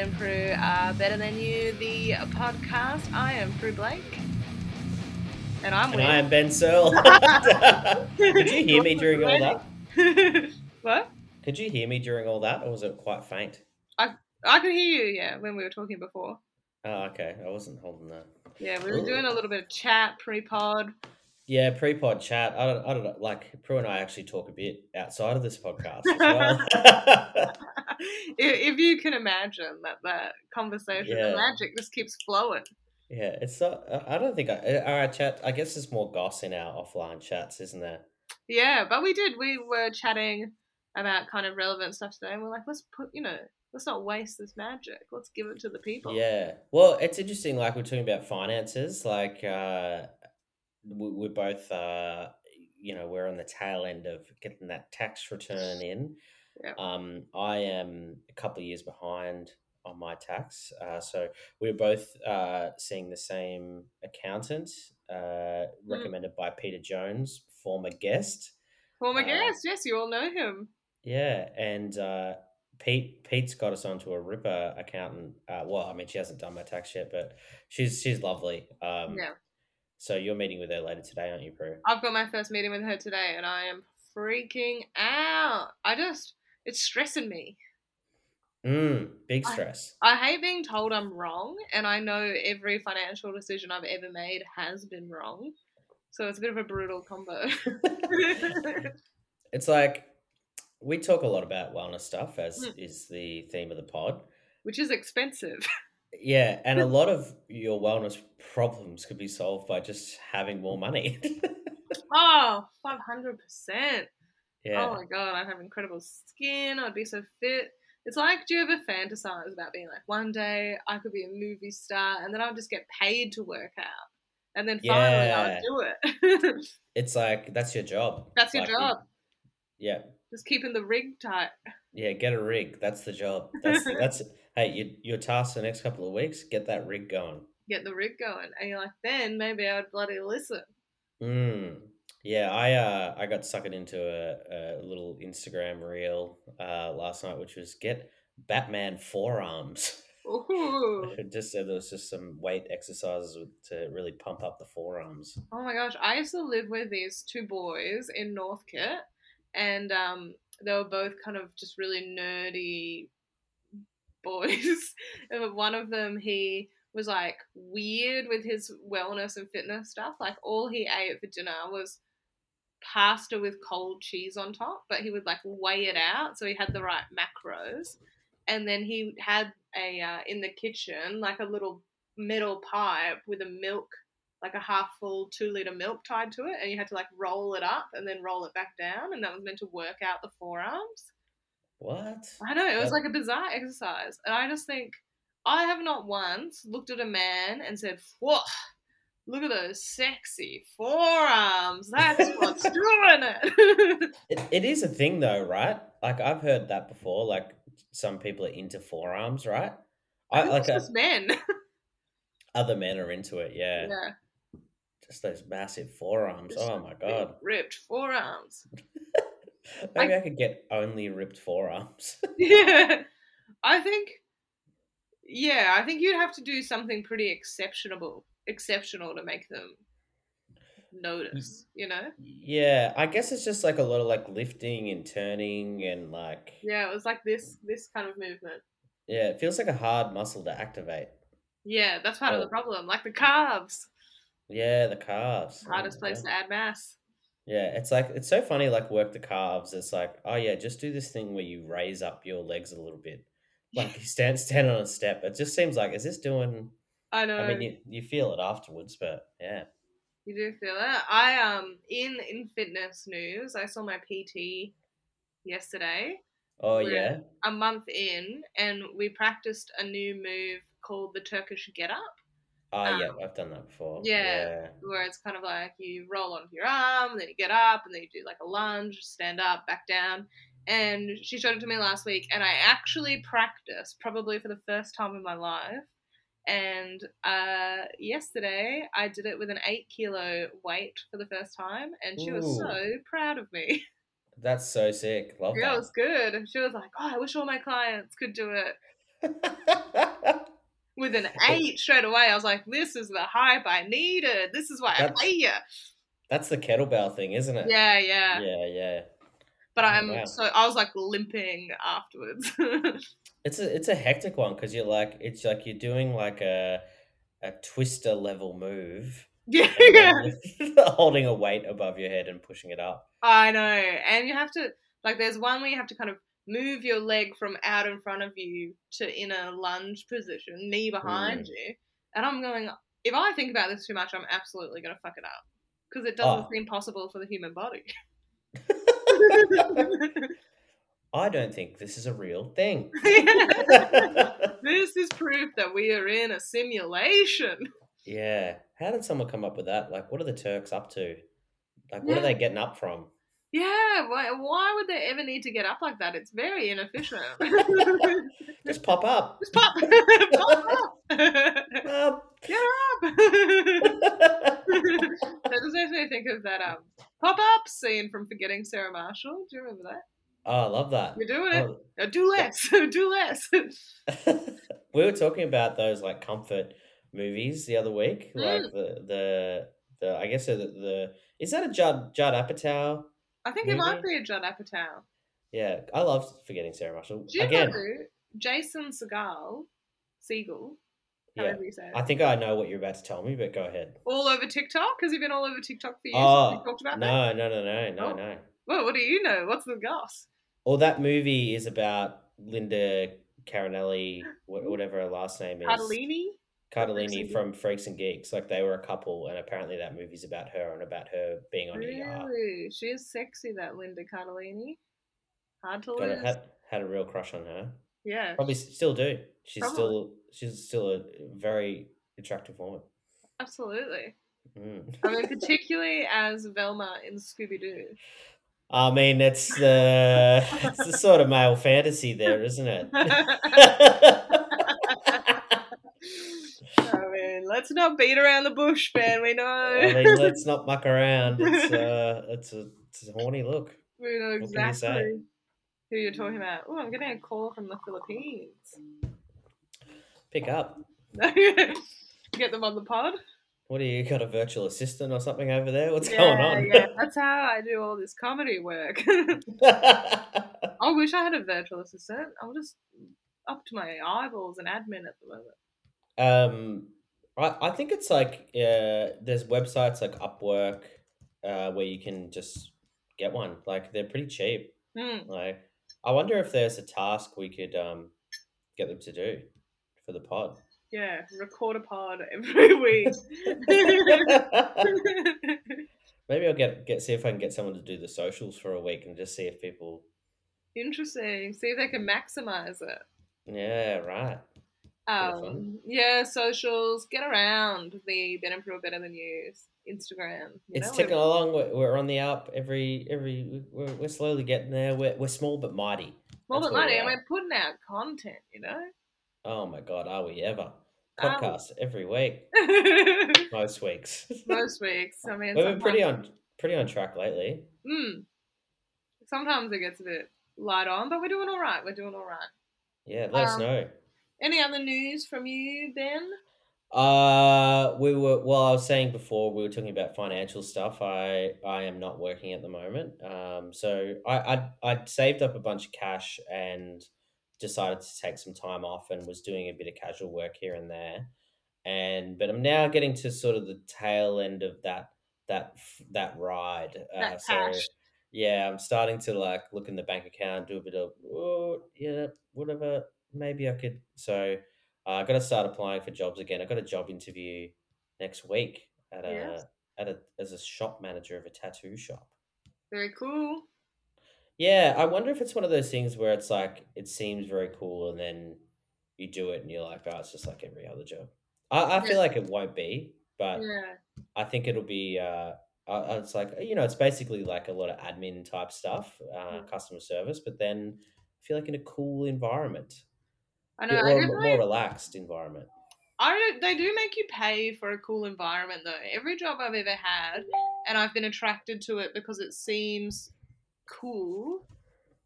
welcome to Ben and Prue Are Better Than You, the podcast. I am Prue Blake. And I'm And with. I am Ben Searle. Could you hear me during all that? what? Could you hear me during all that, or was it quite faint? I could hear you, yeah, when we were talking before. Oh, okay. I wasn't holding that. Yeah, we were doing a little bit of chat pre pod. Yeah, pre-pod chat. I don't, I don't know. Like Prue and I actually talk a bit outside of this podcast as well. if you can imagine that that conversation, the magic just keeps flowing. yeah, it's not. I don't think I, our chat. I guess there's more goss in our offline chats, isn't there? Yeah, but we did. We were chatting about kind of relevant stuff today, and we're like, let's put, you know, let's not waste this magic. Let's give it to the people. Yeah. Well, it's interesting. Like we're talking about finances. Like uh, we're both, uh, you know, we're on the tail end of getting that tax return in. Yeah. Um, I am a couple of years behind on my tax. Uh, so we're both uh, seeing the same accountant, uh, recommended by Peter Jones, former guest. Former Uh, guest, yes, you all know him. Yeah, and uh, Pete Pete's got us onto a Ripper accountant. Uh, well, I mean, she hasn't done my tax yet, but she's she's lovely. Um, yeah, So you're meeting with her later today, aren't you, Prue? I've got my first meeting with her today, and I am freaking out. I just, it's stressing me. Mm, big I- stress. I hate being told I'm wrong, and I know every financial decision I've ever made has been wrong. So it's a bit of a brutal combo. it's like we talk a lot about wellness stuff, as Mm. is the theme of the pod. Which is expensive. Yeah, and a lot of your wellness problems could be solved by just having more money. Oh, 500%. yeah. Oh my god, I'd have incredible skin. I'd be so fit. It's like, do you ever fantasize about being like, one day I could be a movie star and then I'll just get paid to work out? And then finally Yeah. I'll do it. It's like that's your job. That's your Like, you- job. Yeah, Just keeping the rig tight. Yeah, get a rig. That's the job. That's that's hey, you, your task the next couple of weeks. Get that rig going. Get the rig going. And you're like, then maybe I would bloody listen. Mm. Yeah, I uh I got suckered into a, a little Instagram reel uh last night, which was get Batman forearms. Just said there was just some weight exercises with- to really pump up the forearms. Oh my gosh, I used to live with these two boys in Northcote, and um, they were both kind of just really nerdy boys. One of them, he was like weird with his wellness and fitness stuff. Like all he ate for dinner was pasta with cold cheese on top, but he would like weigh it out so he had the right macros. And then he had a uh, in the kitchen like a little metal pipe with a milk like a half full two liter milk tied to it, and you had to like roll it up and then roll it back down, and that was meant to work out the forearms. What? I know it was like a bizarre exercise, and I just think I have not once looked at a man and said, "Whoa, look at those sexy forearms! That's what's doing it." It, it is a thing though, right? Like I've heard that before. Like some people are into forearms, right? I I like it's uh, just men. other men are into it. Yeah. yeah, just those massive forearms. just Oh my god. ripped forearms. Maybe I, could get only ripped forearms. Yeah, I think. Yeah, I think you'd have to do something pretty exceptional, exceptional to make them notice. Mm-hmm. You know? yeah, I guess it's just like a lot of like lifting and turning and like Yeah, it was like this, this kind of movement. yeah, it feels like a hard muscle to activate. Yeah, that's part of the Oh. problem. Like the calves, Yeah, the calves. Oh hardest place to add mass. Yeah, it's like it's so funny like work the calves. It's like, oh yeah, just do this thing where you raise up your legs a little bit. Like you stand stand on a step. It just seems like is this doing I know. I mean you, you feel it afterwards, but yeah. You do feel it. I um in in fitness news, I saw my PT yesterday. Oh We're yeah. A month in, and we practiced a new move called the Turkish Get Up, Oh yeah, um, I've done that before. yeah. where it's kind of like you roll onto your arm, then you get up, and then you do like a lunge, stand up, back down. And she showed it to me last week, and I actually practiced probably for the first time in my life. And uh, yesterday, I did it with an eight kilo weight for the first time, and she was so proud of me. That's so sick. Love yeah, it that. was good. She was like, "Oh, I wish all my clients could do it." with an eight straight away. I was like, this is the hype I needed. This is why I That's- pay you. That's the kettlebell thing, isn't it? Yeah, yeah. Yeah, yeah. But Oh, I'm wow. so I was like limping afterwards. It's a it's a hectic one because you're like it's like you're doing like a a twister level move, yeah, yeah. holding a weight above your head and pushing it up. I know. And you have to like there's one where you have to kind of move your leg from out in front of you to in a lunge position, knee behind mm. you. And I'm going if I think about this too much, I'm absolutely gonna fuck it up. Because it doesn't Oh. seem possible for the human body. I don't think this is a real thing. this is proof that we are in a simulation. yeah. How did someone come up with that? Like, what are the Turks up to? Like, what Yeah. are they getting up from? Yeah, why, why would they ever need to get up like that? It's very inefficient. Just pop up. Just pop, pop up. Up. Get up. that just makes me think of that um pop up scene from Forgetting Sarah Marshall. Do you remember that? Oh, I love that. You're doing it. Oh, do less. do less. we were talking about those like comfort movies the other week, Mm. like the the the I guess the, the is that a Judd Judd Apatow? I think it might Movie? be a Judd Apatow. Yeah, I love forgetting Sarah Marshall. Do you Again, know Jason Segel, Siegel, yeah, you say it, I think I know what you're about to tell me, but go ahead. all over TikTok? Has he been all over TikTok for years? Oh, talked about that? No, no, no, no, no, Oh. no. Well, what do you know? What's the goss? Or that movie is about Linda Carinelli, mm-hmm. whatever her last name is. Cardellini? Cardellini from Freaks and Geeks. Like they were a couple, and apparently that movie's about her and about her being on ER. Really? She is sexy, that Linda Cardellini. Hard to lose. had had a real crush on her. yeah. Probably still do. She's Probably. still she's still a very attractive woman. Absolutely. Mm. I mean, particularly as Velma in Scooby Doo. I mean, it's the it's the sort of male fantasy there, isn't it? Let's not beat around the bush, man. We know. I mean, let's not muck around. It's uh, it's a it's a horny look. we know can you exactly who you're talking about. Oh, I'm getting a call from the Philippines. Pick up. Get them on the pod. What do you got a virtual assistant or something over there? What's yeah, going on? yeah, that's how I do all this comedy work. I wish I had a virtual assistant. I'm just up to my eyeballs in admin at the moment. Um, I, I think it's like uh, there's websites like Upwork uh, where you can just get one. Like they're pretty cheap. Hmm. Like I wonder if there's a task we could um, get them to do for the pod. Yeah, record a pod every week. Maybe I'll get get see if I can get someone to do the socials for a week and just see if people. Interesting. See if they can maximize it. Yeah, right. Bit of fun. Um, yeah, socials, get around the Prue Better Than You Instagram. You It's know, ticking we're- along. We're, we're on the up. Every every we're, we're slowly getting there. We're, we're small but mighty. More That's than where we and we're putting out content, you know? Oh my god, are we ever? Um, Podcast every week, most weeks. Most weeks. I mean, We've been pretty on pretty on track lately. Mm. Sometimes it gets a bit light on, but we're doing all right. We're doing all right. Yeah, let us Um, know. Any other news from you, Ben? Uh, we were well. I was saying before we were talking about financial stuff. I I am not working at the moment. Um, so I I I saved up a bunch of cash and decided to take some time off and was doing a bit of casual work here and there. And but I'm now getting to sort of the tail end of that that that ride. Uh, That so cash. yeah, I'm starting to like look in the bank account, do a bit of oh yeah, whatever. Maybe I could. So uh, I got to start applying for jobs again. I got a job interview next week at a Yes. at a as a shop manager of a tattoo shop. Very cool. Yeah, I wonder if it's one of those things where it's like it seems very cool, and then you do it, and you're like, oh, it's just like every other job. I, I feel like it won't be, but Yeah. I think it'll be. Uh, it's like you know, it's basically like a lot of admin type stuff, uh, Mm. customer service, but then I feel like in a cool environment, I know. I or a definitely more relaxed environment. I don't, they do make you pay for a cool environment though. Every job I've ever had, and I've been attracted to it because it seems cool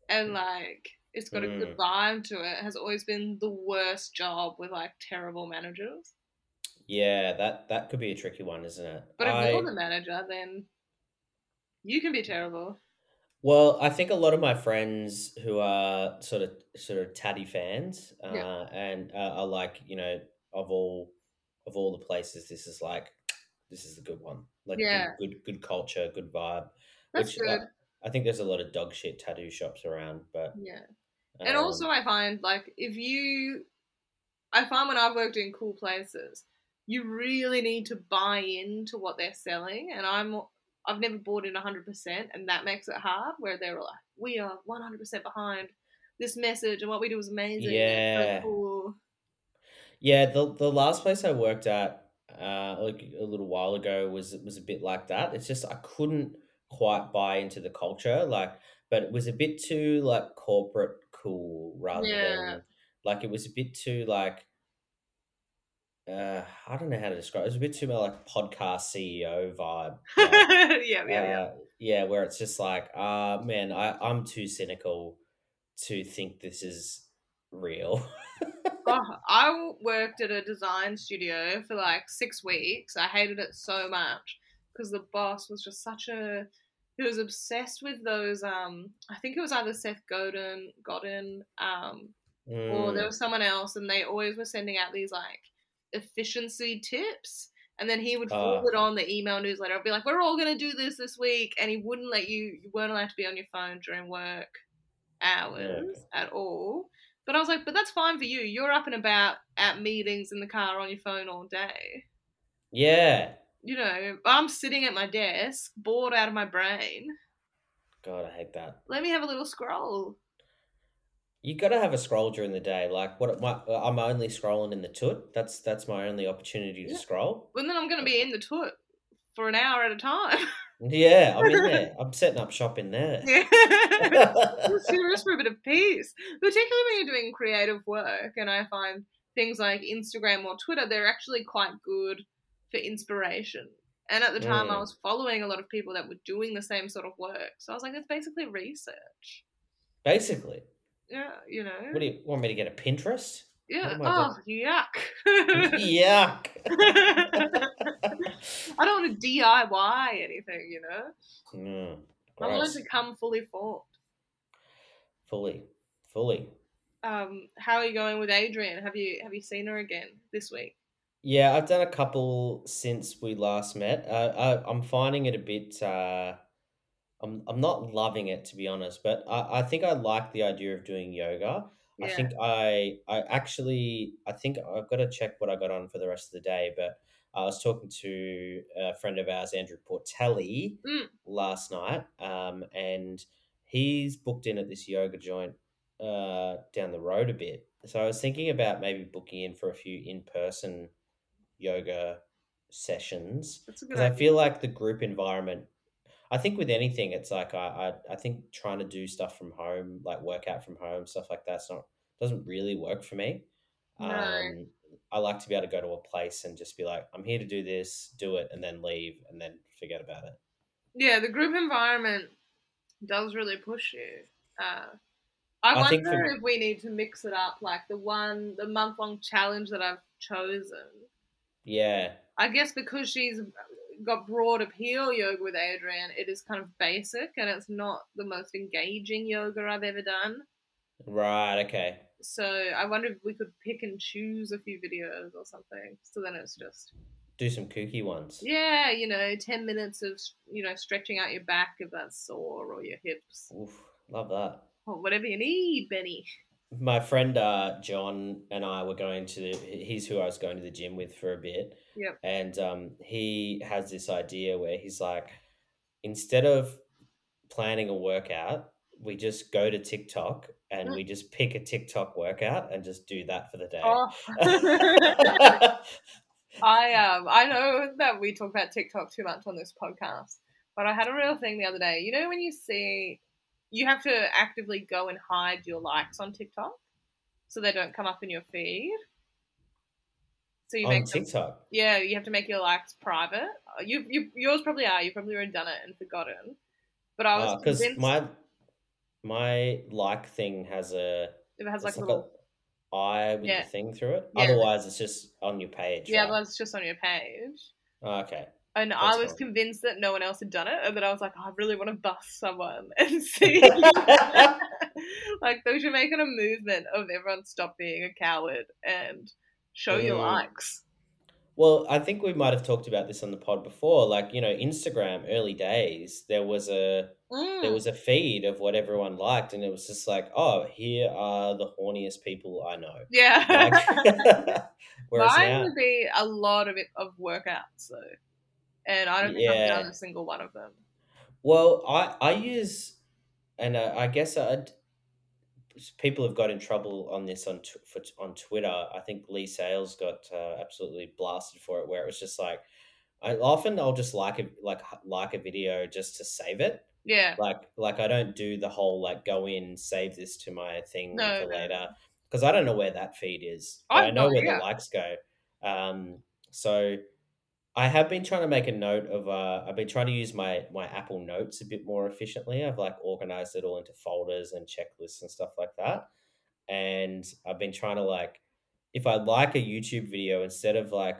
and mm. like It's got a good mm. vibe to it. Has always been the worst job with like terrible managers. Yeah, that that could be a tricky one, isn't it? But if I, you're the manager, then you can be terrible. Well, I think a lot of my friends who are sort of sort of tatty fans, uh, Yeah. and uh, are like, you know, of all of all the places, this is like this is the good one. Like Yeah. good, good good culture, good vibe. That's which uh, good. I think there's a lot of dog shit tattoo shops around, but Yeah. And um, also, I find like if you, I find when I've worked in cool places, you really need to buy into what they're selling. And I'm, I've never bought in 100%, and that makes it hard. Where they're like, we are 100% behind this message, and what we do is amazing. and it's so Yeah. cool. Yeah, the the last place I worked at, uh, like a little while ago, was was a bit like that. It's just I couldn't quite buy into the culture, like, but it was a bit too like corporate cool rather Yeah. than like it was a bit too like uh I don't know how to describe. It was a bit too much like podcast CEO vibe. Like, yeah, yeah, yeah. uh, yeah, where it's just like, uh man, I I'm too cynical to think this is real. Oh, I worked at a design studio for like six weeks. I hated it so much because the boss was just such a. He was obsessed with those. Um, I think it was either Seth Godin, Godin, um, or there Mm, was someone else, and they always were sending out these like efficiency tips. And then he would uh, forward on the email newsletter. I'd be like, "We're all gonna do this this week," and he wouldn't let you. You weren't allowed to be on your phone during work hours at all. But I was like, "But that's fine for you. You're up and about at meetings in the car on your phone all day. yeah. You know, I'm sitting at my desk, bored out of my brain. God, I hate that. Let me have a little scroll." You got to have a scroll during the day. Like what? My, I'm only scrolling in the toot. That's that's my only opportunity to Yeah. scroll. And then I'm gonna be in the toot for an hour at a time. Yeah, I'm in there. I'm setting up shop in there. yeah. Serious for a bit of peace, particularly when you're doing creative work. And I find things like Instagram or Twitter, they're actually quite good for inspiration. And at the time, I Mm. was following a lot of people that were doing the same sort of work. So I was like, it's basically research. Basically, Yeah, you know. what do you want me to get a Pinterest? yeah. am Oh, yuck. Yuck. I don't want to DIY anything, you know. Mm, I want it to come fully formed. Fully, fully. Um, how are you going with Adriene? Have you have you seen her again this week? Yeah, I've done a couple since we last met. Uh, I, I'm finding it a bit. Uh, I'm I'm not loving it to be honest, but I, I think I like the idea of doing yoga. I Yeah. think I I actually I think I've got to check what I got on for the rest of the day, but I was talking to a friend of ours, Andrew Portelli, Mm. last night, um, and he's booked in at this yoga joint uh, down the road a bit. So I was thinking about maybe booking in for a few in person yoga sessions That's a good because I idea. feel like the group environment. I think with anything, it's like I, I I think trying to do stuff from home, like work out from home, stuff like that's not doesn't really work for me. No. Um, I like to be able to go to a place and just be like, I'm here to do this, do it, and then leave, and then forget about it. Yeah, the group environment does really push you. Uh, I, I wonder for- if we need to mix it up, like the one, the month long challenge that I've chosen. Yeah, I guess because she's got broad appeal yoga with Adriene, it is kind of basic and it's not the most engaging yoga I've ever done. right, okay. So I wonder if we could pick and choose a few videos or something. So then it's just Do some kooky ones. yeah, you know, ten minutes of you know stretching out your back if that's sore or your hips Oof, love that. or whatever you need, Benny. My friend uh, John and I were going to. He's who I was going to the gym with for a bit. Yep. And um, he has this idea where he's like, instead of planning a workout, we just go to TikTok and we just pick a TikTok workout and just do that for the day. Oh. I um I know that we talk about TikTok too much on this podcast, but I had a real thing the other day. You know when you see you have to actively go and hide your likes on TikTok so they don't come up in your feed. So you On make them, TikTok. yeah, you have to make your likes private. Uh, You, you yours probably are. You've probably already done it and forgotten. But I was Because convinced. my my like thing has a it has like it's a like little. a eye with Yeah. the thing through it. Yeah. Otherwise, it's just on your page. Yeah, right? that's just on your page. Oh, okay. And I was fine. convinced that no one else had done it, and then I was like, oh, I really want to bust someone and see. like, they should make it a movement of everyone stop being a coward and show your Mm. likes. Well, I think we might have talked about this on the pod before. Like, you know, Instagram early days, there was a Mm. there was a feed of what everyone liked, and it was just like, oh, here are the horniest people I know. yeah. Like, Mine now, would be a lot of it of workouts though, and I don't think Yeah. I've done a single one of them. well, I I use, and uh, I guess I people have got in trouble on this on tw- for, on Twitter. I think Leigh Sales got uh, absolutely blasted for it, where it was just like, I often I'll just like a like like a video just to save it. Yeah. like like I don't do the whole like go in save this to my thing No, for no, later because I don't know where that feed is. I I know where idea. the likes go. Um, so I have been trying to make a note of. Uh, I've been trying to use my my Apple Notes a bit more efficiently. I've like organized it all into folders and checklists and stuff like that. And I've been trying to like, if I like a YouTube video, instead of like,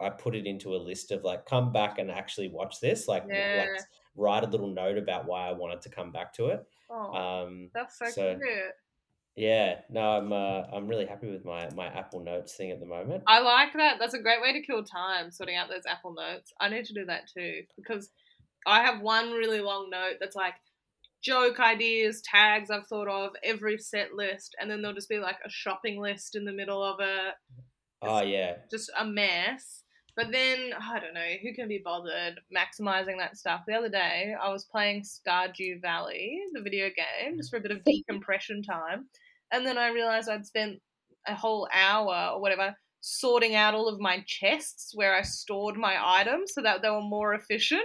I put it into a list of like, come back and actually watch this. Like, Yeah. like write a little note about why I wanted to come back to it. Oh, Um, that's so, so- cute. Yeah, no, I'm uh, I'm really happy with my my Apple Notes thing at the moment. I like that. That's a great way to kill time, sorting out those Apple notes. I need to do that too because I have one really long note that's like joke ideas, tags I've thought of, every set list, and then there'll just be like a shopping list in the middle of it. Oh yeah, Just a mess. But then, I don't know, who can be bothered maximizing that stuff? The other day, I was playing Stardew Valley, the video game, just for a bit of decompression time. And then I realized I'd spent a whole hour or whatever sorting out all of my chests where I stored my items so that they were more efficient.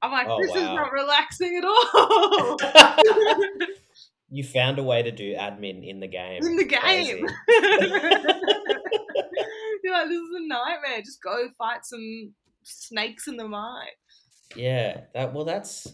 I'm like, Oh, this is not relaxing at all. you found a way to do admin in the game. in the game. You're like, this is a nightmare. Just go fight some snakes in the mine. Yeah, that well, that's.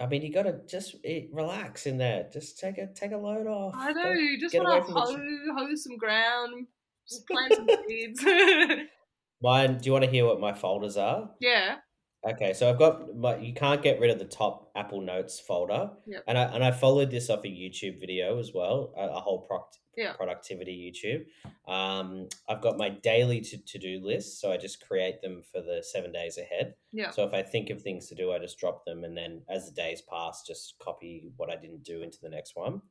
I mean, you gotta just eh, relax in there. Just take a take a load off. I know, Don't- you just want to hoe, the hoe some ground, just plant some seeds. Mine. Do you want to hear what my folders are? yeah, Okay, so I've got my. You can't get rid of the top Apple Notes folder, Yep. and I and I followed this off a YouTube video as well, a, a whole proct, Yeah. productivity YouTube. Um, I've got my daily to to do list, so I just create them for the seven days ahead. yeah. So if I think of things to do, I just drop them, and then as the days pass, just copy what I didn't do into the next one.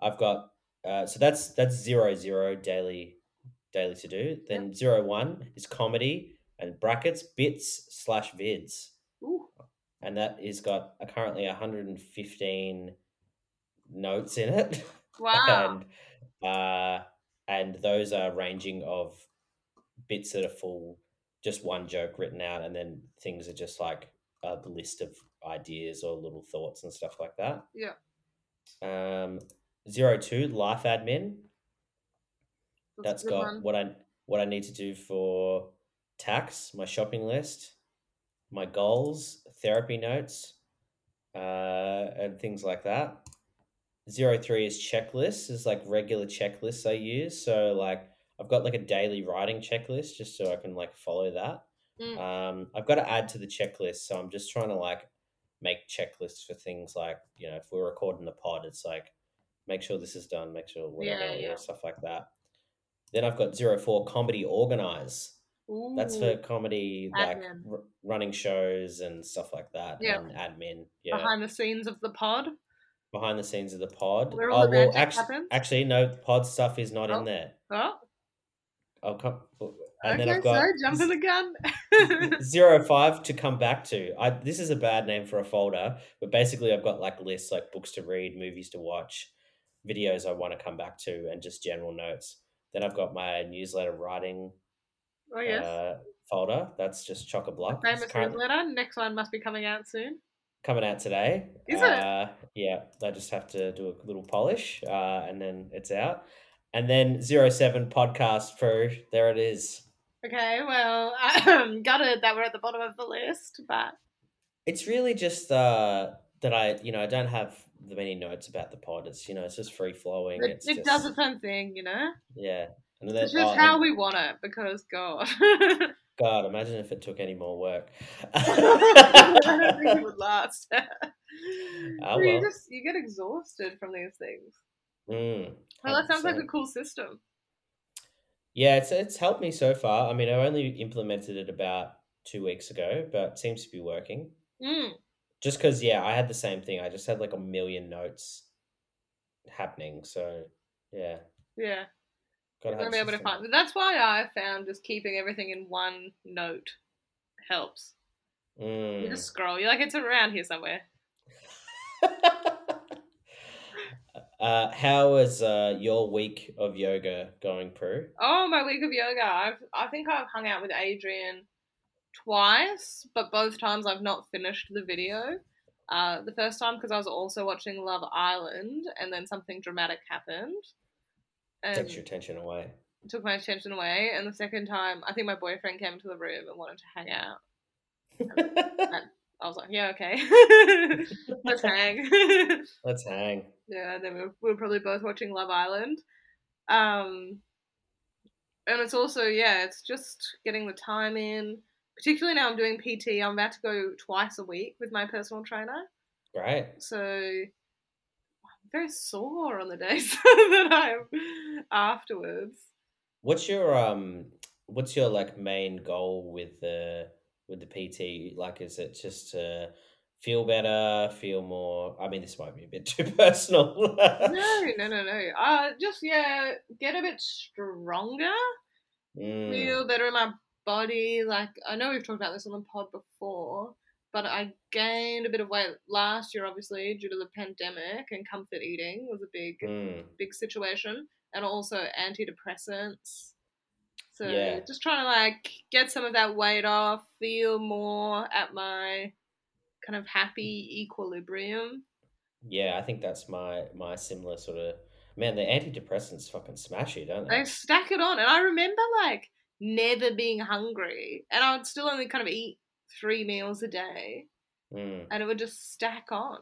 I've got uh, so that's that's zero zero daily daily to do. Then zero one is comedy and brackets bits slash vids, Ooh, and that is got uh, currently 115 notes in it. wow. and uh, and those are ranging of bits that are full, just one joke written out, and then things are just like a list of ideas or little thoughts and stuff like that. Yeah. Um, zero two life admin. That's good got one. what I what I need to do for tax, my shopping list, my goals, therapy notes, uh, and things like that. Zero three is checklists, is like regular checklists I use. So like I've got like a daily writing checklist just so I can like follow that. Mm. Um, I've got to add to the checklist, so I'm just trying to like make checklists for things like you know if we're recording the pod, it's like make sure this is done, make sure whatever, Yeah, yeah. stuff like that. Then I've got zero four comedy organize. That's for Ooh, comedy, like r- running shows and stuff like that, Yeah. and admin. Yeah, behind, the scenes of the pod. Behind the scenes of the pod. Where all oh the well, actually, happens? actually, no, pod stuff is not Oh. in there. Oh, I'll come, uh, and okay, then I've got so jumping the gun. zero five to come back to. I this is a bad name for a folder, but basically I've got like lists like books to read, movies to watch, videos I want to come back to, and just general notes. Then I've got my newsletter writing oh yes, uh, folder. That's just chock a block. famous It's currently newsletter. Next one must be coming out soon. coming out today. Is it? uh, Yeah, I just have to do a little polish, uh, and then it's out. And then zero seven podcast pro. There it is. Okay, well, I'm gutted that we're at the bottom of the list, but It's really just uh that I, you know, I don't have the many notes about the pod. It's you know, it's just free flowing. It, It's it just, does its own thing, you know. yeah. And then It's just oh, how and we want it because God. God, imagine if it took any more work. I don't think it would last. Ah, So you just you get exhausted from these things. Mm, Well, that sounds like a cool system. Yeah, it's it's helped me so far. I mean, I only implemented it about two weeks ago, but it seems to be working. Mm. Just because, yeah, I had the same thing. I just had like a million notes happening. So, yeah, Yeah, gotta have be able to find. That's why I found just keeping everything in one note helps. You Mm. just scroll. You're like, it's around here somewhere. uh, how is uh, your week of yoga going, Prue? Oh, my week of yoga. I've I think I've hung out with Adriene twice, but both times I've not finished the video. Uh, the first time because I was also watching Love Island, and then something dramatic happened, and Takes your attention away. took my attention away. And the second time, I think my boyfriend came into the room and wanted to hang out. I was like, yeah, okay, let's hang. Let's hang. Yeah, and then we were, we were probably both watching Love Island. Um, and it's also, yeah, it's just getting the time in. Particularly now I'm doing PT, I'm about to go twice a week with my personal trainer. Right. So very sore on the days that I'm afterwards. What's your um? What's your like main goal with the with the PT? Like, is it just to feel better, feel more? I mean, this might be a bit too personal. No, no, no, no. Uh, just, yeah, get a bit stronger. Mm, feel better in my body. Like I know we've talked about this on the pod before, but I gained a bit of weight last year, obviously due to the pandemic and comfort eating was a big, mm. big situation, and also antidepressants. So Yeah. just trying to like get some of that weight off, feel more at my kind of happy equilibrium. Yeah, I think that's my my similar sort of man. The antidepressants fucking smash you, don't I they? stack it on, and I remember like never being hungry, and I would still only kind of eat three meals a day. Mm. and it would just stack on.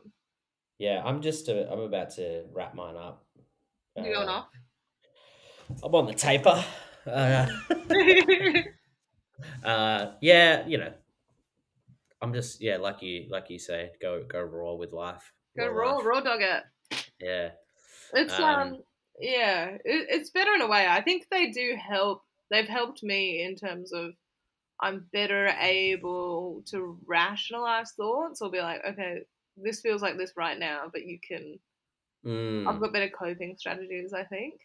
Yeah, I'm just uh, I'm about to wrap mine up. You going Uh, off? I'm on the taper. Uh, uh, yeah, you know, I'm just yeah, like you like you say, go go raw with life. Go raw raw, dog it. Yeah, It's um, Um, yeah, it, it's better in a way. I think they do help. They've helped me in terms of I'm better able to rationalize thoughts or be like, okay, this feels like this right now, but you can. Mm. I've got better coping strategies. I think.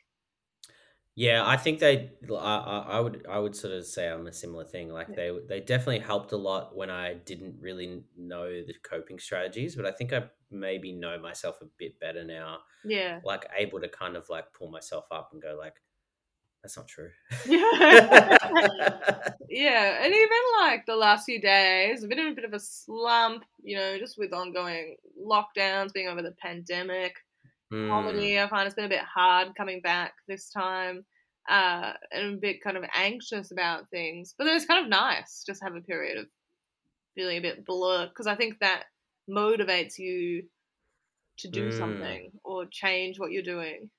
Yeah, I think they. I, I I would I would sort of say I'm a similar thing. Like Yeah. they they definitely helped a lot when I didn't really know the coping strategies, but I think I maybe know myself a bit better now. Yeah. Like able to kind of like pull myself up and go like, that's not true. Yeah. yeah, and even like the last few days, I've been in a bit of a slump, you know, just with ongoing lockdowns, being over the pandemic. Mm, Comedy, I find it's been a bit hard coming back this time, uh, and a bit kind of anxious about things. But then it's kind of nice just to have a period of feeling a bit blur because I think that motivates you to do Mm. something or change what you're doing.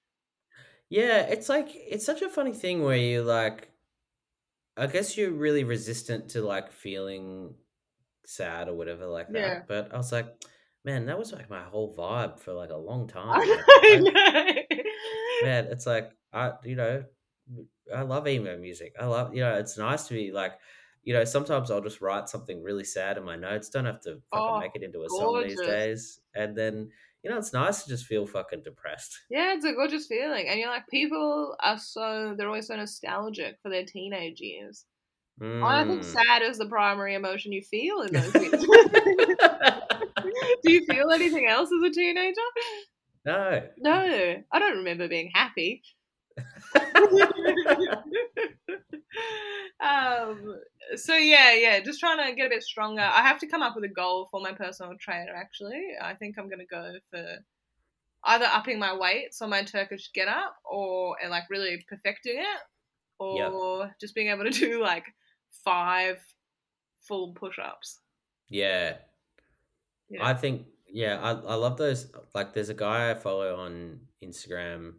Yeah, it's like it's such a funny thing where you like I guess you're really resistant to like feeling sad or whatever like that. Yeah. But I was like, man, that was like my whole vibe for like a long time. I Like, man, it's like I you know, I love emo music. I love you know, it's nice to be like you know, sometimes I'll just write something really sad in my notes. Don't have to fucking Oh, make it into a song these days. And then, you know, it's nice to just feel fucking depressed. Yeah, it's a gorgeous feeling. And you're like, people are so, they're always so nostalgic for their teenage years. I think Mm. sad is the primary emotion you feel in those years. Do you feel anything else as a teenager? no. No, I don't remember being happy. um, so yeah, yeah, just trying to get a bit stronger. I have to come up with a goal for my personal trainer. Actually, I think I'm gonna go for either upping my weights on my Turkish get up, or and like really perfecting it, or just being able to do like five full push-ups. Yeah. Yeah. I think Yeah, I, I love those. Like, there's a guy I follow on Instagram,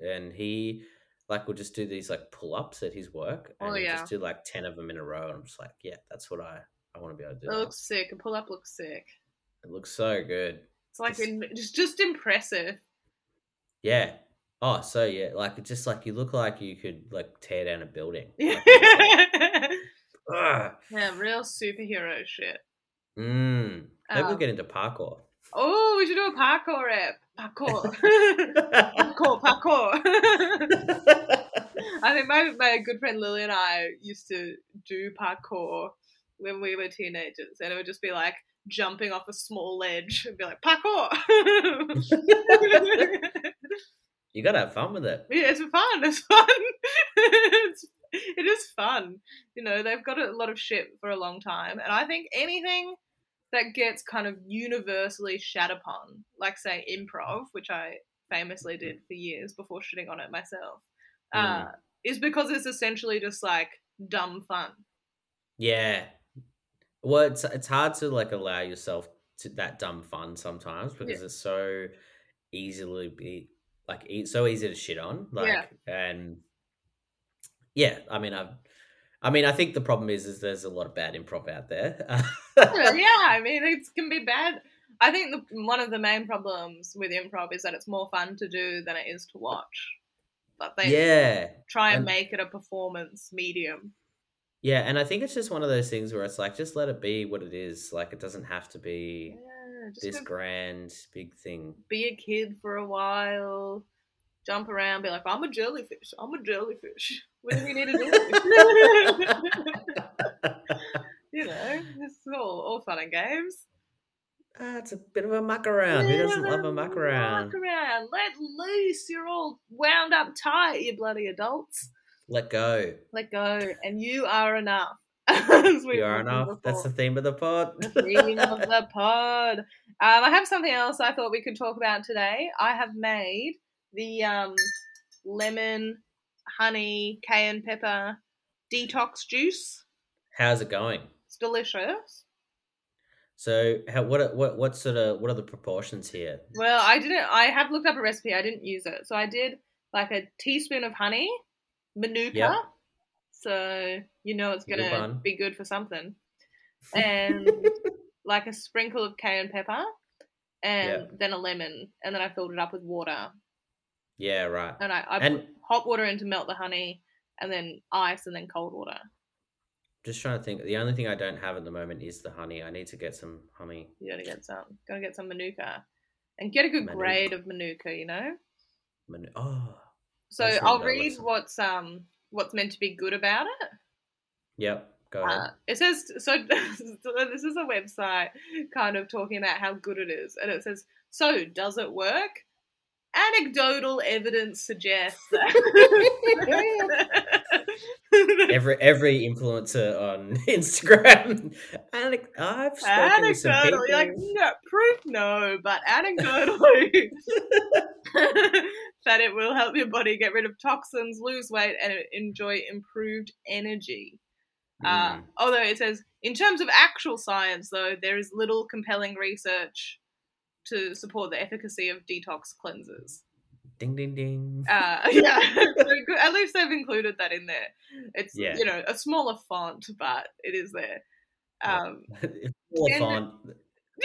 and he like will just do these like pull ups at his work, and Oh, yeah. just do like ten of them in a row. And I'm just like, yeah, that's what I I want to be able to do. It looks sick. A pull up looks sick. It looks so good. It's like Just- in, just just impressive. Yeah. Oh, so yeah, like it's just like you look like you could like tear down a building. yeah, Like, ugh. real superhero shit. Mm. Maybe we'll Um, get into parkour. Oh, we should do a parkour rep. Parkour. parkour, parkour. I think my, my good friend Lily and I used to do parkour when we were teenagers, and it would just be like jumping off a small ledge and be like, parkour! you gotta have fun with it. yeah, it's fun, it's fun. it's, it is fun. You know, they've got a lot of shit for a long time, and I think anything that gets kind of universally shat upon, like say improv, which I famously did for years before shitting on it myself, uh, is because it's essentially just like dumb fun. Yeah. Well, it's it's hard to like allow yourself to that dumb fun sometimes because it's so easily be like so easy to shit on. Like Yeah. and yeah, I mean I've I mean I think the problem is is there's a lot of bad improv out there. yeah, I mean, it can be bad. I think the, one of the main problems with improv is that it's more fun to do than it is to watch. But they yeah. try and and- make it a performance medium. Yeah, and I think it's just one of those things where it's like just let it be what it is. Like it doesn't have to be Yeah, this grand big thing. be a kid for a while, jump around, be like, I'm a jellyfish, I'm a jellyfish. What do we need to do? you know, it's all, all fun and games. Ah, it's a bit of a muck around. Who doesn't love a muck around? Muck around. Let loose. You're all wound up tight, you bloody adults. Let go. Let go, and you are enough. You are enough. That's the theme of the pod. the theme of the pod. Um, I have something else I thought we could talk about today. I have made the um, lemon, honey, cayenne pepper detox juice. How's it going? It's delicious. So, how, what are- what what sort of what are the proportions here? Well, I didn't. I have looked up a recipe. I didn't use it, so I did like a teaspoon of honey, manuka. Yep. So you know it's gonna be good for something, and like a sprinkle of cayenne pepper, and Yeah. then a lemon, and then I filled it up with water, Yeah, right. and I, I And- put hot water in to melt the honey, and then ice, and then cold water. Just trying to think. The only thing I don't have at the moment is the honey. I need to get some honey. You gotta get some. Gotta get some manuka, and get a good Manuka. grade of manuka. You know. Manu- Oh, So I'll read what's um what's meant to be good about it. yep. Go ahead. Uh, it says so. this is a website kind of talking about how good it is, and it says, "So does it work?" Anecdotal evidence suggests that. every every influencer on Instagram. Anec- I've spoken with some Anecdotal, people. like no proof, no, but anecdotally that it will help your body get rid of toxins, lose weight, and enjoy improved energy. Uh, Mm. although it says, in terms of actual science, though, there is little compelling research to support the efficacy of detox cleansers. Ding ding ding. Uh, yeah, so at least they've included that in there. It's Yeah. you know a smaller font, but it is there. Um, and- font,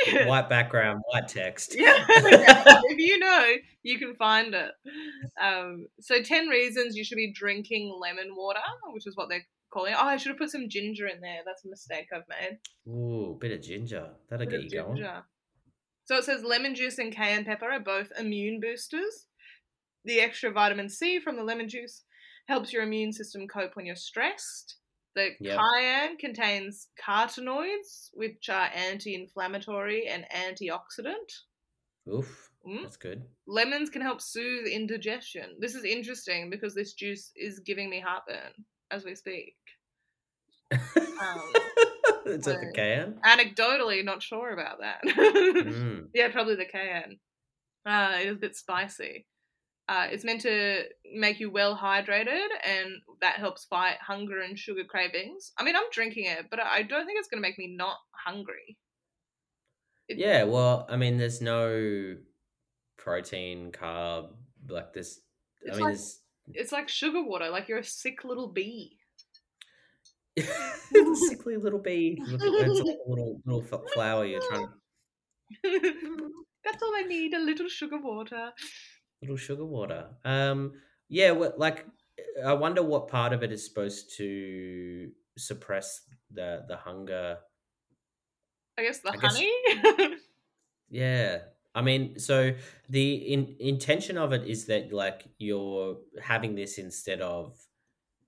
yeah. white background, white text. Yeah, if you know, you can find it. Um, so, 10 reasons you should be drinking lemon water, which is what they're calling it. Oh, I should have put some ginger in there. That's a mistake I've made. Ooh, a bit of ginger. That'll Bit get you going. So, it says lemon juice and cayenne pepper are both immune boosters. The extra vitamin C from the lemon juice helps your immune system cope when you're stressed. The Yep. cayenne contains carotenoids, which are anti inflammatory and antioxidant. Oof, Mm. that's good. Lemons can help soothe indigestion. This is interesting because this juice is giving me heartburn as we speak. it's at the so- can. Anecdotally, not sure about that. Mm. yeah, probably the cayenne. Uh, it is a bit spicy. Uh, it's meant to make you well hydrated, and that helps fight hunger and sugar cravings. I mean, I'm drinking it, but I don't think it's going to make me not hungry. It- Yeah, well, I mean, there's no protein, carb, like this. I mean, like- It's like sugar water. Like you're a sick little bee. sickly little bee. Look at it's a little little flower. You're trying That's all I need. A little sugar water. little sugar water. Um, yeah, well, like I wonder what part of it is supposed to suppress the the hunger. I guess the I guess- honey. Yeah, I mean, so the in, intention of it is that like you're having this instead of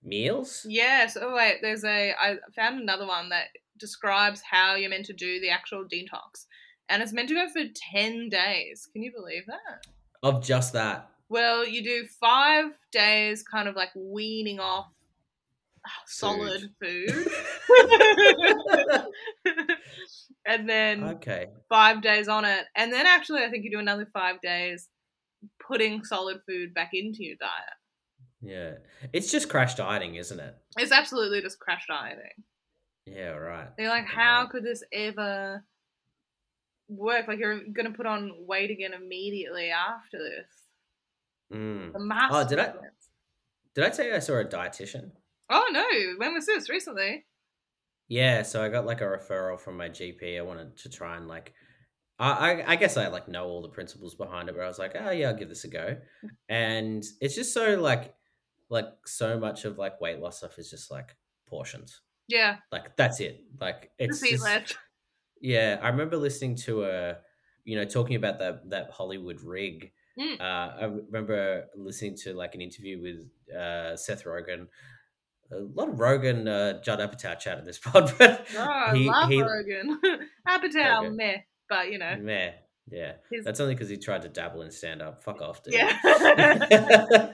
meals. yes. Oh wait, there's a. I found another one that describes how you're meant to do the actual detox, and it's meant to go for ten days. Can you believe that? Of just that. Well, you do five days, kind of like weaning off solid food, and then okay. five days on it, and then actually, I think you do another five days putting solid food back into your diet. Yeah. It's just crash dieting, isn't it? It's absolutely just crash dieting. Yeah, right. They're like, how could this ever work? Like, you're gonna put on weight again immediately after this. Mm. The mass. Oh, did I- Did I tell you I saw a dietitian? Oh no! When was this? Recently? Yeah, so I got like a referral from my GP. I wanted to try and like, I, I guess I like know all the principles behind it, but I was like, oh yeah, I'll give this a go. And it's just so like, like so much of like weight loss stuff is just like portions. Yeah. Like that's it. Like it's Just less. yeah. I remember listening to a, you know, talking about that that Hollywood rig. Mm. Uh, I remember listening to like an interview with uh, Seth Rogen. A lot of Rogen, uh, Judd Apatow chat in this pod, but Oh, I love he, Rogen. Apatow, meh. But you know, meh, yeah. his, That's only because he tried to dabble in stand up. Fuck off, dude. yeah.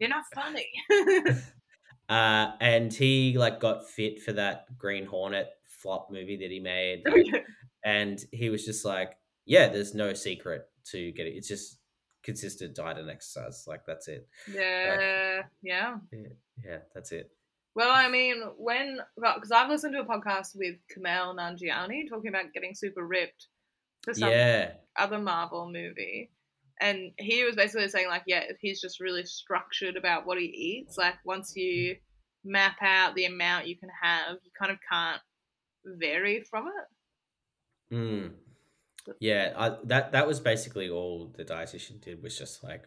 You're not funny. uh, and he like got fit for that Green Hornet flop movie that he made, like, and he was just like, "Yeah, there's no secret to get it. It's just consistent diet and exercise. Like that's it. yeah, yeah. Yeah, that's it." Well, I mean, when because I've listened to a podcast with Kumail Nanjiani talking about getting super ripped for some Yeah, other Marvel movie, and he was basically saying like, yeah, he's just really structured about what he eats. Like once you map out the amount you can have, you kind of can't vary from it. Mm. Yeah, I, that that was basically all the dietitian did was just like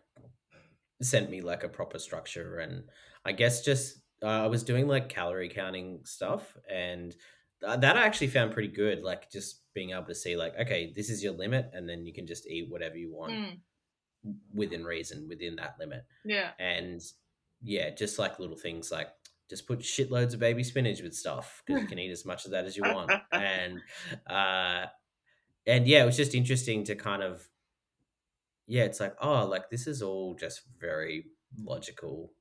sent me like a proper structure, and I guess just uh, I was doing like calorie counting stuff, and th- that I actually found pretty good. Like just being able to see like, okay, this is your limit, and then you can just eat whatever you want Mm, within reason within that limit, yeah. and yeah, just like little things like just put shitloads of baby spinach with stuff because you can eat as much of that as you want and uh and yeah it was just interesting to kind of yeah it's like oh like this is all just very logical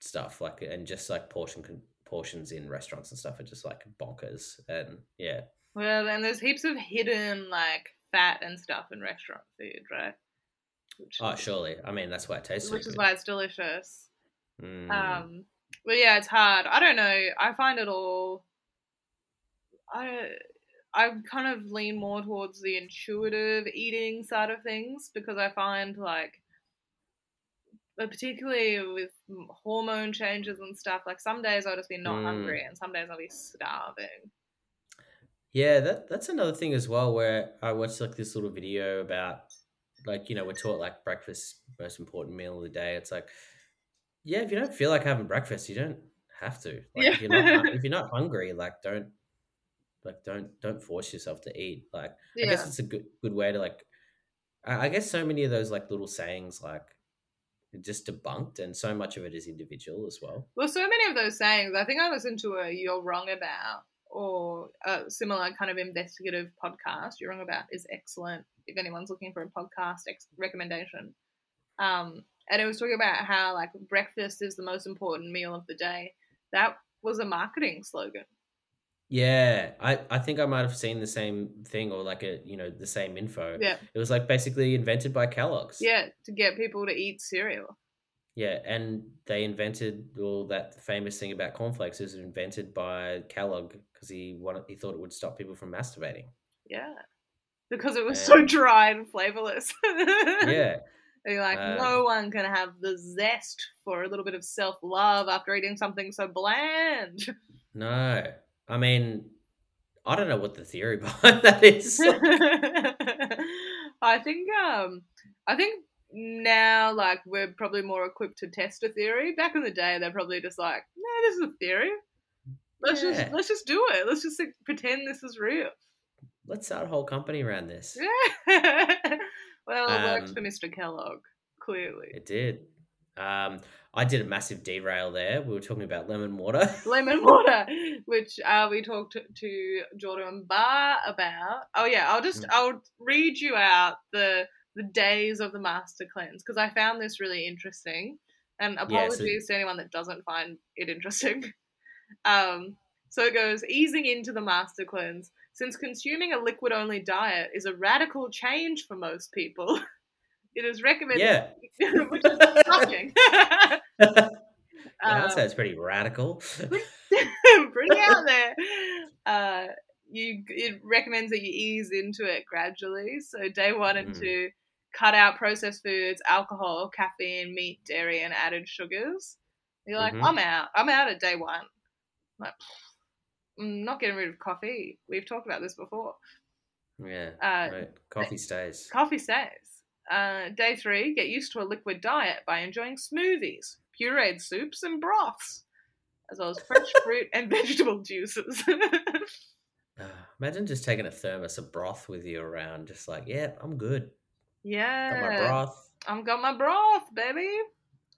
stuff like and just like portion portions in restaurants and stuff are just like bonkers and yeah Well, and there's heaps of hidden like fat and stuff in restaurant food, right? Which oh is, surely i mean that's why it tastes so which is why it's delicious. Mm. Um, but yeah, it's hard. I don't know. I find it all. I I kind of lean more towards the intuitive eating side of things because I find like, but particularly with hormone changes and stuff, like some days I'll just be not Mm. hungry and some days I'll be starving. Yeah, that that's another thing as well where I watched like this little video about like, you know, we're taught like breakfast most important meal of the day. It's like yeah, if you don't feel like having breakfast, you don't have to. Like if you're not if you're not hungry, like don't like don't don't force yourself to eat. Like I guess it's a good good way to like I I guess so many of those like little sayings like just debunked and so much of it is individual as well. Well, so many of those sayings, I think I listened to a You're Wrong About or a similar kind of investigative podcast. You're Wrong About is excellent if anyone's looking for a podcast ex- recommendation. Um, and it was talking about how like breakfast is the most important meal of the day. That was a marketing slogan. Yeah, I, I think I might have seen the same thing or like a you know the same info. Yeah. It was like basically invented by Kellogg's. Yeah, to get people to eat cereal. Yeah, and they invented all that famous thing about cornflakes. It was invented by Kellogg because he wanted he thought it would stop people from masturbating. Yeah. Because it was so dry and flavorless. yeah. And you're like, Um, no one can have the zest for a little bit of self love after eating something so bland. No. I mean, I don't know what the theory behind that is. I think um I think now like we're probably more equipped to test a theory. Back in the day they're probably just like, no, this is a theory. Let's Yeah. just let's just do it. Let's just like, pretend this is real. Let's start a whole company around this. well, it Um, for Mr. Kellogg, clearly. It did. Um, I did a massive derail there. We were talking about lemon water. lemon water, which uh, we talked to, to Jordan Barr about. Oh yeah, I'll just Mm. I'll read you out the the days of the master cleanse because I found this really interesting. And Yeah, so- apologies to anyone that doesn't find it interesting. Um, so it goes easing into the master cleanse. Since consuming a liquid only diet is a radical change for most people, it is recommended. yeah. which is shocking. yeah, Um, I'd say it's pretty radical. pretty out there. Uh, you it recommends that you ease into it gradually. So day one and Mhm. two, cut out processed foods, alcohol, caffeine, meat, dairy, and added sugars. You're like, Mhm. I'm out. I'm out at day one. like, I'm not getting rid of coffee. We've talked about this before. yeah. Uh, right. Coffee stays. Coffee stays. Uh, day three, get used to a liquid diet by enjoying smoothies, pureed soups, and broths, as well as fresh fruit and vegetable juices. Ah, imagine just taking a thermos of broth with you around, just like, yeah, I'm good. yeah, Got my broth. I've got my broth, baby.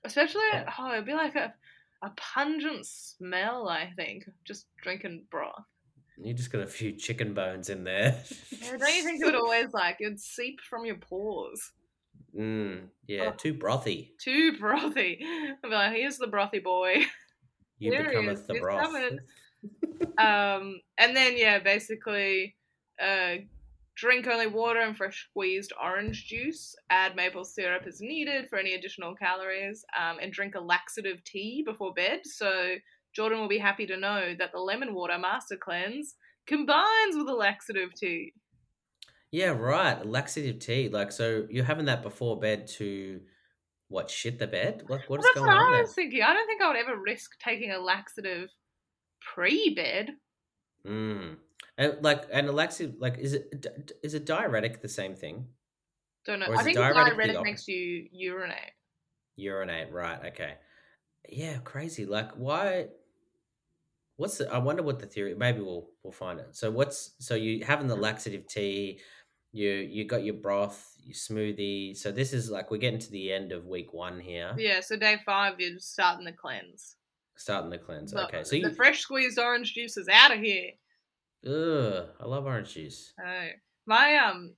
Especially, Oh. oh, it'd be like a, a pungent smell. I think just drinking broth. You just got a few chicken bones in there. Yeah, don't you think it would always like it'd seep from your pores? Mm, yeah, Oh. too brothy. Too brothy. I'd be like, here's the brothy boy. You Here he becometh the broth. um, and then yeah, basically, uh, drink only water and fresh squeezed orange juice. Add maple syrup as needed for any additional calories. Um, and drink a laxative tea before bed. So Jordan will be happy to know that the lemon water master cleanse combines with a laxative tea. Yeah, right. Laxative tea. Like, so you're having that before bed to what? Shit the bed? Like, what is That's going what on I there? was thinking. I don't think I would ever risk taking a laxative pre-bed. Mm. And like, and a laxative, like, is it is a diuretic the same thing? Don't know. I think diuretic the diuretic makes you urinate. Urinate, right? Okay. Yeah, crazy. Like, why? What's the? I wonder what the theory. Maybe we'll we'll find it. So what's so you having the mm. laxative tea? You you got your broth, your smoothie. So this is like we're getting to the end of week one here, Yeah, so day five you're starting the cleanse. starting the cleanse. The- okay, so the you. fresh squeezed orange juice is out of here. Ugh, I love orange juice. Oh. My um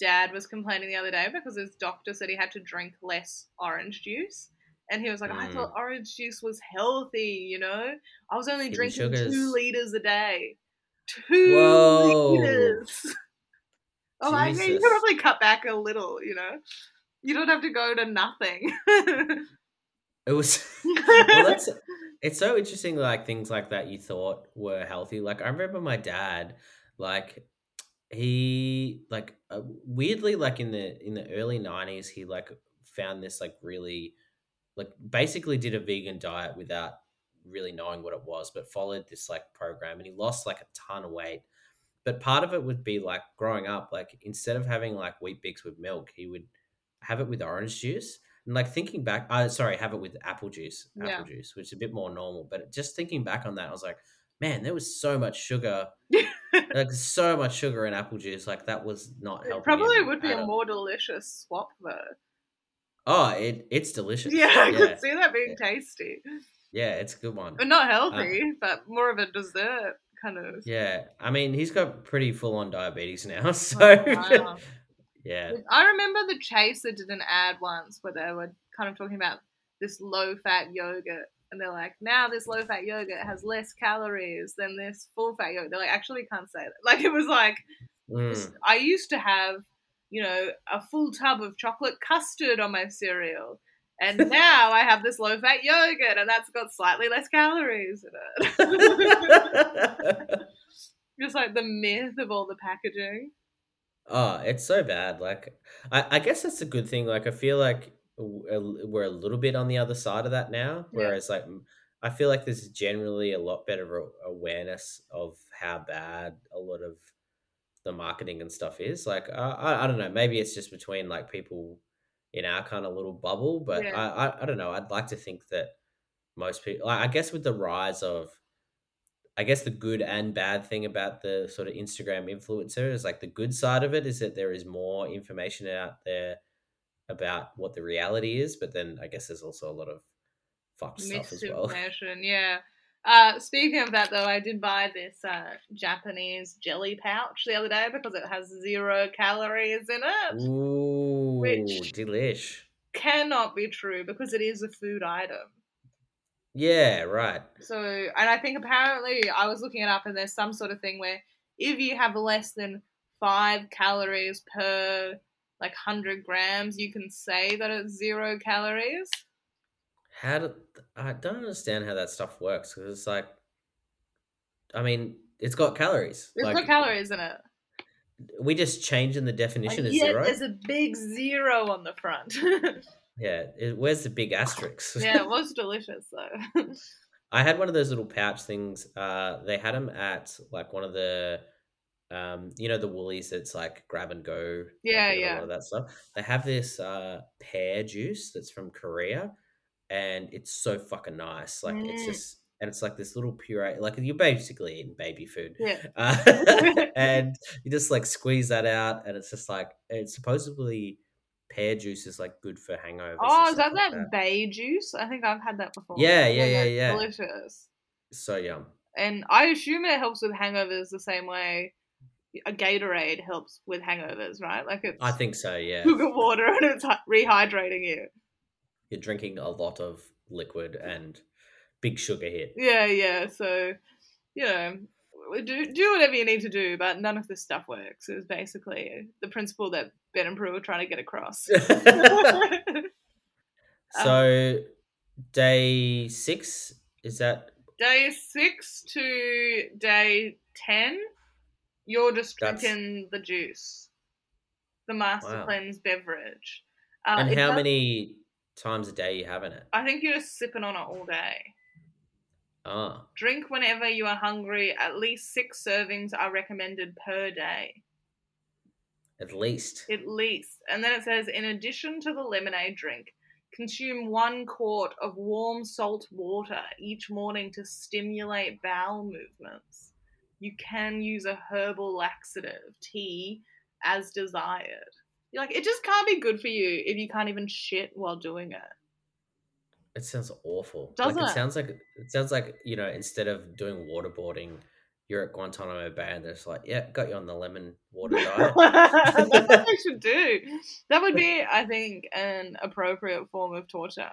dad was complaining the other day because his doctor said he had to drink less orange juice. And he was like, I Mm. thought orange juice was healthy, you know? I was only Hidden drinking sugars. two liters a day. Two Whoa. liters. I'm like, yeah, you could probably cut back a little, you know? You don't have to go to nothing. It was well, that's it's so interesting. Like things like that you thought were healthy. Like I remember my dad, like he like uh, weirdly like in the in the early nineties he like found this like really like basically did a vegan diet without really knowing what it was, but followed this like program and he lost like a ton of weight. But part of it would be like growing up, like instead of having like Weet-Bix with milk, he would have it with orange juice. And like thinking back, uh, sorry, have it with apple juice, apple Yeah. juice, which is a bit more normal. But just thinking back on that, I was like, man, there was so much sugar, like so much sugar in apple juice. Like that was not helping. it probably would be a all. more delicious swap, though. Oh, it it's delicious. Yeah, I yeah, could see that being tasty. yeah, it's a good one. But not healthy, but more of a dessert kind of. Yeah, I mean, he's got pretty full on diabetes now, so Oh, wow. Yeah. I remember the Chaser did an ad once where they were kind of talking about this low fat yogurt. And they're like, now this low fat yogurt has less calories than this full fat yogurt. They're like, actually can't say that. Like, it was like, Mm. I used to have, you know, a full tub of chocolate custard on my cereal. And now I have this low fat yogurt, and that's got slightly less calories in it. Just like the myth of all the packaging. Oh, it's so bad. Like, I, I guess that's a good thing. Like, I feel like w- we're a little bit on the other side of that now. Yeah. Whereas, like, I feel like there's generally a lot better a- awareness of how bad a lot of the marketing and stuff is. Like, I, I, I don't know. Maybe it's just between like people in our kind of little bubble, but Yeah. I, I, I don't know. I'd like to think that most people, like, I guess, with the rise of I guess the good and bad thing about the sort of Instagram influencer is like the good side of it is that there is more information out there about what the reality is, but then I guess there's also a lot of fucked stuff as well. Yeah. Uh, speaking of that, though, I did buy this uh, Japanese jelly pouch the other day because it has zero calories in it. Ooh, Which- delish. Cannot be true because it is a food item. Yeah, right. So, and I think apparently I was looking it up, and there's some sort of thing where if you have less than five calories per like hundred grams, you can say that it's zero calories. How do I don't understand how that stuff works because it's like, I mean, it's got calories. There's like, no calories in it. We just changing the definition Like, of zero. there's a big zero on the front. Yeah, it, where's the big asterisk? yeah, it was delicious though. I had one of those little pouch things. Uh, they had them at like one of the, um, you know, the Woolies. That's like grab and go. Yeah, yeah. of that stuff. They have this uh, pear juice that's from Korea, and it's so fucking nice. Like it's Mm. just, and it's like this little puree. Like you're basically eating baby food. yeah. Uh, and you just like squeeze that out, and it's just like it's supposedly pear juice is like good for hangovers. Oh, is that like that bay juice? I think I've had that before. Yeah, yeah, yeah, yeah. Delicious. So yum. And I assume it helps with hangovers the same way a Gatorade helps with hangovers, right? Like it's I think so. Yeah, sugar water and it's rehydrating you. you're drinking a lot of liquid and big sugar hit. Yeah, yeah. So, you know, do do whatever you need to do, but none of this stuff works. Is basically the principle that Ben and Prue were trying to get across. so day six is that day six to day ten, you're just That's- drinking the juice, the Master Wow. Cleanse beverage. Uh, and how does- many times a day you having it? I think you're just sipping on it all day. Ah, Drink whenever you are hungry. At least six servings are recommended per day. at least. At least. And then it says, in addition to the lemonade drink, consume one quart of warm salt water each morning to stimulate bowel movements. You can use a herbal laxative, tea, as desired. You're like, it just can't be good for you if you can't even shit while doing it. It sounds awful. Doesn't like it? it sounds like it sounds like you know instead of doing waterboarding, you're at Guantanamo Bay and they're just like, yeah, got you on the lemon water diet. That's what they should do. That would be, I think, an appropriate form of torture.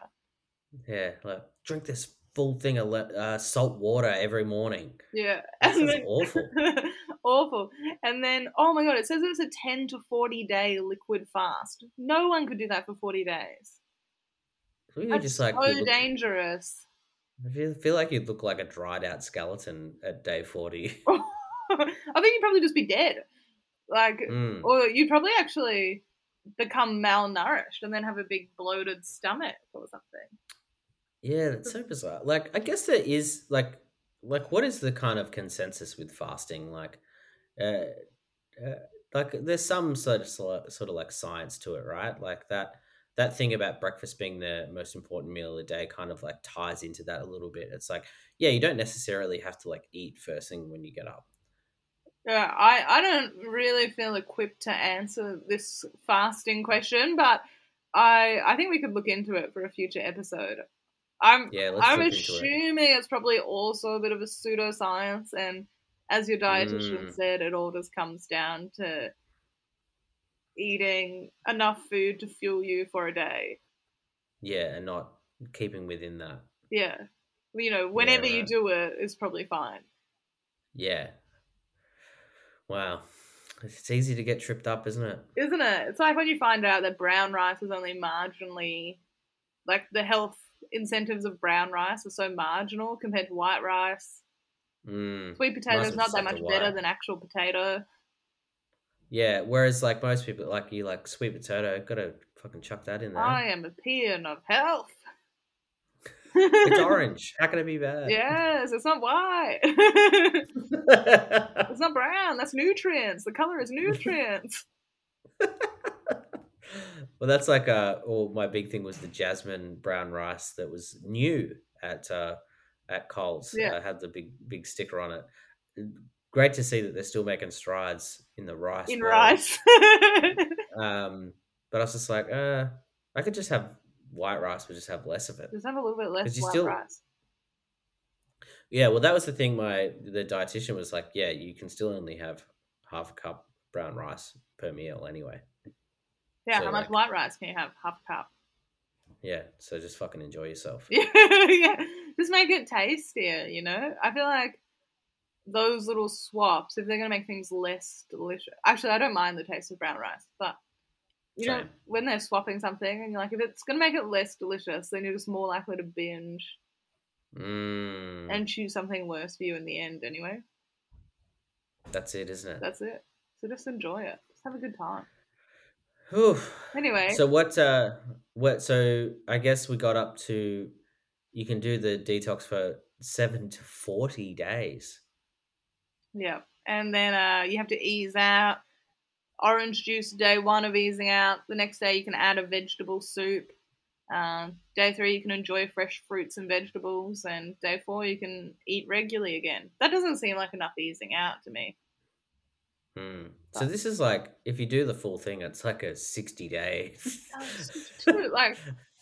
yeah, like drink this full thing of le- uh, salt water every morning. Yeah. That And sounds then- awful. awful. And then, oh my god, it says it's a 10 to 40 day liquid fast. No one could do that for 40 days. You That's just like so look- dangerous. I feel, feel like you'd look like a dried out skeleton at day forty. I think you'd probably just be dead. Like, Mm. or you'd probably actually become malnourished and then have a big bloated stomach or something. Yeah, that's so bizarre. Like, I guess there is like, like, what is the kind of consensus with fasting? Like, uh, uh, like there's some sort of sort of like science to it, right? Like that that thing about breakfast being the most important meal of the day kind of like ties into that a little bit. It's like, yeah, you don't necessarily have to like eat first thing when you get up. Yeah, I, I don't really feel equipped to answer this fasting question, but I I think we could look into it for a future episode. I'm Yeah, I'm into it. assuming it's probably also a bit of a pseudoscience, and as your dietitian Mm. said, it all just comes down to eating enough food to fuel you for a day. Yeah, and not keeping within that. Yeah, you know, whenever you right. do it, it's probably fine. Yeah. Wow. It's easy to get tripped up, isn't it? Isn't it? It's like when you find out that brown rice is only marginally, like the health incentives of brown rice are so marginal compared to white rice. Mm. Sweet potato is not that much just have to better than actual potato. Yeah. Whereas like most people, like you, like sweet potato, gotta fucking chuck that in there. I am a peon of health. it's orange. How can it be bad? Yes, it's not white. it's not brown. That's nutrients. The color is nutrients. well, that's like uh, well, my big thing was the jasmine brown rice that was new at uh, at Coles. Yeah. Uh, had the big big sticker on it. Great to see that they're still making strides in the rice. In world. rice. Um, but I was just like, uh, I could just have white rice, but just have less of it. Just have a little bit less white still- rice. Yeah, well, that was the thing. My the dietitian was like, yeah, you can still only have half a cup brown rice per meal anyway. Yeah, so how much like- white rice can you have? Half a cup. Yeah, so just fucking enjoy yourself. yeah, yeah. Just make it tastier, you know? I feel like those little swaps, if they're going to make things less delicious. Actually, I don't mind the taste of brown rice, but you know, when they're swapping something and you're like, if it's going to make it less delicious, then you're just more likely to binge Mm, and choose something worse for you in the end anyway. that's it, isn't it? That's it. So just enjoy it. Just have a good time. Whew. Anyway, So what? Uh, what? So I guess we got up to. You can do the detox for seven to forty days. Yeah. And then uh, you have to ease out. Orange juice, day one of easing out. The next day, you can add a vegetable soup. Um, day three, you can enjoy fresh fruits and vegetables. And day four, you can eat regularly again. That doesn't seem like enough easing out to me. Hmm. So this is like if you do the full thing, it's like a sixty day. Like,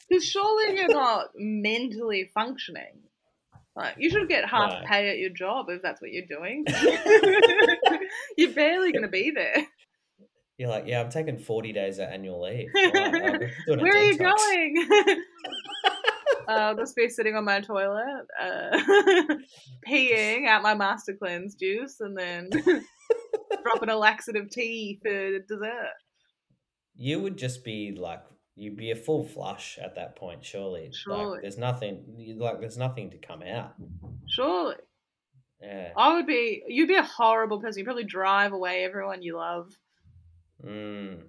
because surely you're not mentally functioning. Like, you should get half No. pay at your job if that's what you're doing. you're barely going to be there. You're like, yeah, I'm taking forty days of annual leave. Doing a Where are you going? uh, I'll just be sitting on my toilet, uh, peeing out my Master Cleanse juice, and then dropping a laxative tea for dessert. You would just be like, you'd be a full flush at that point, surely. Surely. Like, there's nothing. Like, there's nothing to come out. Surely. Yeah. I would be, you'd be a horrible person. You'd probably drive away everyone you love. Mm.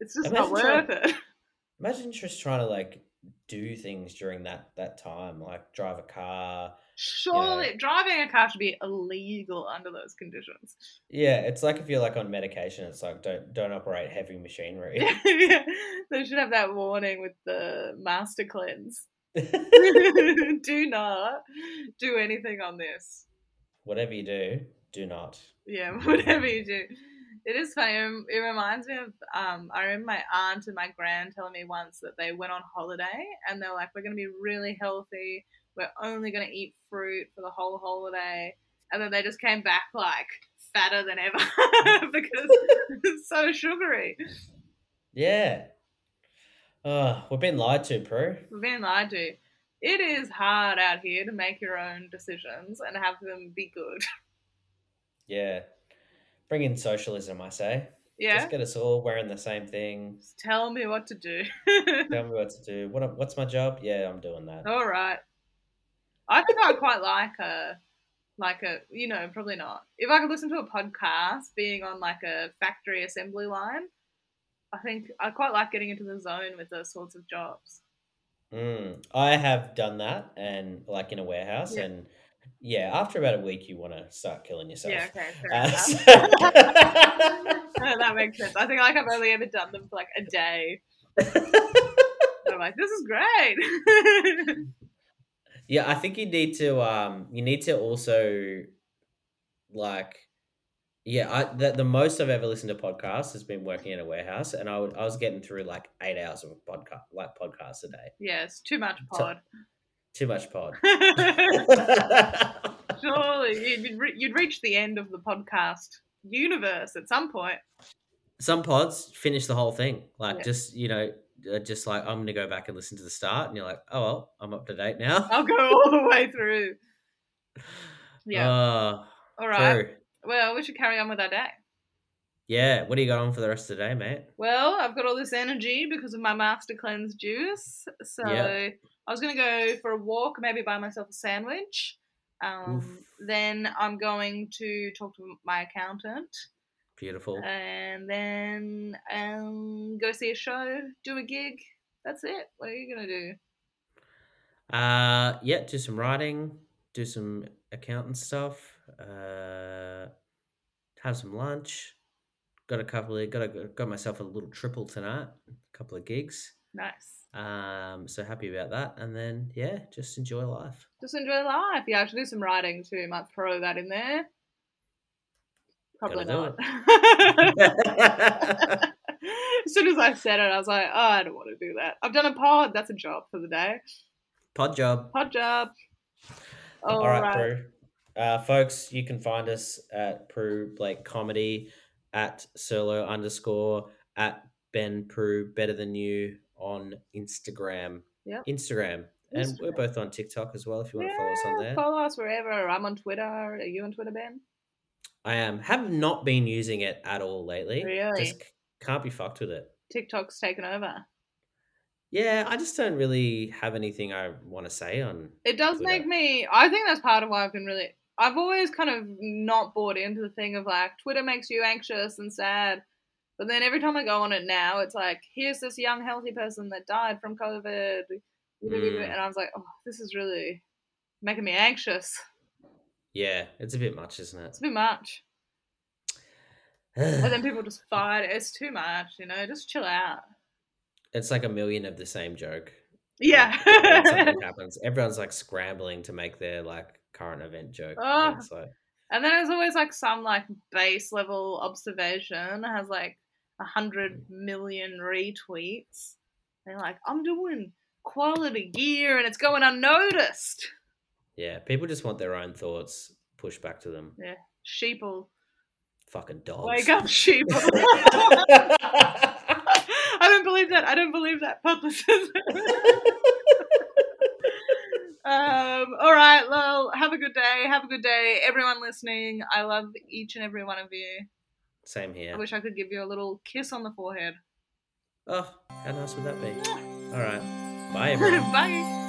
It's just Imagine not trying- worth it. Imagine just trying to like do things during that that time, like drive a car. Surely, driving a car should be illegal under those conditions. Yeah, it's like if you're like on medication, it's like don't don't operate heavy machinery. yeah, they should have that warning with the Master Cleanse. do not do anything on this. Whatever you do, do not. Yeah, whatever you do. It is funny. It reminds me of um, I remember my aunt and my grand telling me once that they went on holiday and they're like, "We're going to be really healthy. We're only going to eat fruit for the whole holiday," and then they just came back like fatter than ever because it's so sugary. Yeah. Oh, we've been lied to, Prue. We've been lied to. It is hard out here to make your own decisions and have them be good. Yeah. Bring in socialism, I say. Yeah, Just get us all wearing the same thing. Just tell me what to do. Tell me what to do. What what's my job? Yeah, I'm doing that. All right. I think I quite like a, like a, you know, probably not. If I could listen to a podcast being on like a factory assembly line, I think I quite like getting into the zone with those sorts of jobs. Mm, I have done that, and like in a warehouse, Yeah. and yeah, after about a week, you want to start killing yourself. Yeah, okay, fair Uh, so- Uh, that makes sense. I think like I've only ever done them for like a day. I'm like, this is great. yeah, I think you need to. Um, you need to also, like, yeah, I the, the most I've ever listened to podcasts has been working in a warehouse, and I would, I was getting through like eight hours of podcast, like podcasts a day. yeah, too much So- pod. Too much pod. Surely you'd, re- you'd reach the end of the podcast universe at some point. Some pods finish the whole thing, like Yeah. just you know, uh, just like I'm gonna go back and listen to the start, and you're like, oh well, I'm up to date now. I'll go all the way through. Yeah. Oh, all right. true. Well, we should carry on with our day. Yeah. What do you got on for the rest of the day, mate? Well, I've got all this energy because of my Master Cleanse juice. So Yeah. I was going to go for a walk, maybe buy myself a sandwich. Um, then I'm going to talk to my accountant. Beautiful. and then um, go see a show, do a gig. That's it. What are you gonna do? Uh, yeah, do some writing, do some accountant stuff. Uh, have some lunch. Got a couple of got a, got myself a little triple tonight. A couple of gigs. Nice. Um, so happy about that. And then yeah, just enjoy life. Just enjoy life. Yeah, I should do some writing too. Might throw that in there. Probably not. as soon as I said it, I was like, oh, I don't want to do that. I've done a pod. That's a job for the day. Pod job. Pod job. All right, Prue. Uh, folks, you can find us at Prue Blake Comedy, at Solo underscore, at Ben Prue Better Than You on Instagram. Yeah. Instagram. And we're both on TikTok as well if you want to follow us on there. Follow us wherever. I'm on Twitter. Are you on Twitter, Ben? I am. Have not been using it at all lately. Really? Just can't be fucked with it. TikTok's taken over. Yeah, I just don't really have anything I want to say on. It does Twitter. make me. I think that's part of why I've been really. I've always kind of not bought into the thing of like Twitter makes you anxious and sad, but then every time I go on it now, it's like here's this young healthy person that died from COVID, Mm. and I was like, oh, this is really making me anxious. Yeah, it's a bit much, isn't it? It's a bit much, and then people just fight. It's too much, you know. Just chill out. it's like a million of the same joke. Yeah. something happens, everyone's like scrambling to make their like current event joke. Oh. It's like, And then there's always like some like base level observation has like a hundred mm. million retweets. They're like, I'm doing quality gear and it's going unnoticed. yeah, people just want their own thoughts pushed back to them. Yeah, sheeple. Fucking dogs. Wake up, sheeple. I don't believe that. I don't believe that publicism. um, all right, well, have a good day. Have a good day. Everyone listening, I love each and every one of you. Same here. I wish I could give you a little kiss on the forehead. Oh, how nice would that be? All right. Bye, everyone. Bye.